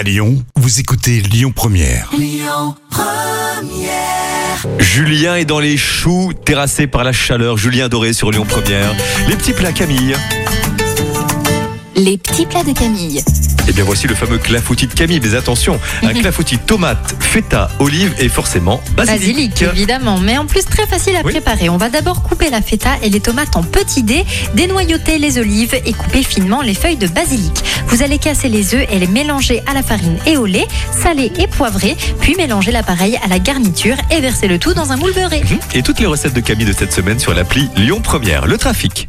À Lyon, vous écoutez Lyon Première. Julien est dans les choux, terrassé par la chaleur. Julien Doré sur Lyon Première. Les petits plats Camille. Les petits plats de Camille. Et bien voici le fameux clafoutis de Camille. Mais attention, un clafoutis tomate, feta, olive et forcément basilic. Basilic, évidemment, mais en plus très facile à Oui. préparer. On va d'abord couper la feta et les tomates en petits dés, dénoyauter les olives et couper finement les feuilles de basilic. Vous allez casser les œufs et les mélanger à la farine et au lait, saler et poivrer, puis mélanger l'appareil à la garniture et verser le tout dans un moule beurré. Et toutes les recettes de Camille de cette semaine sur l'appli Lyon Première. Le trafic.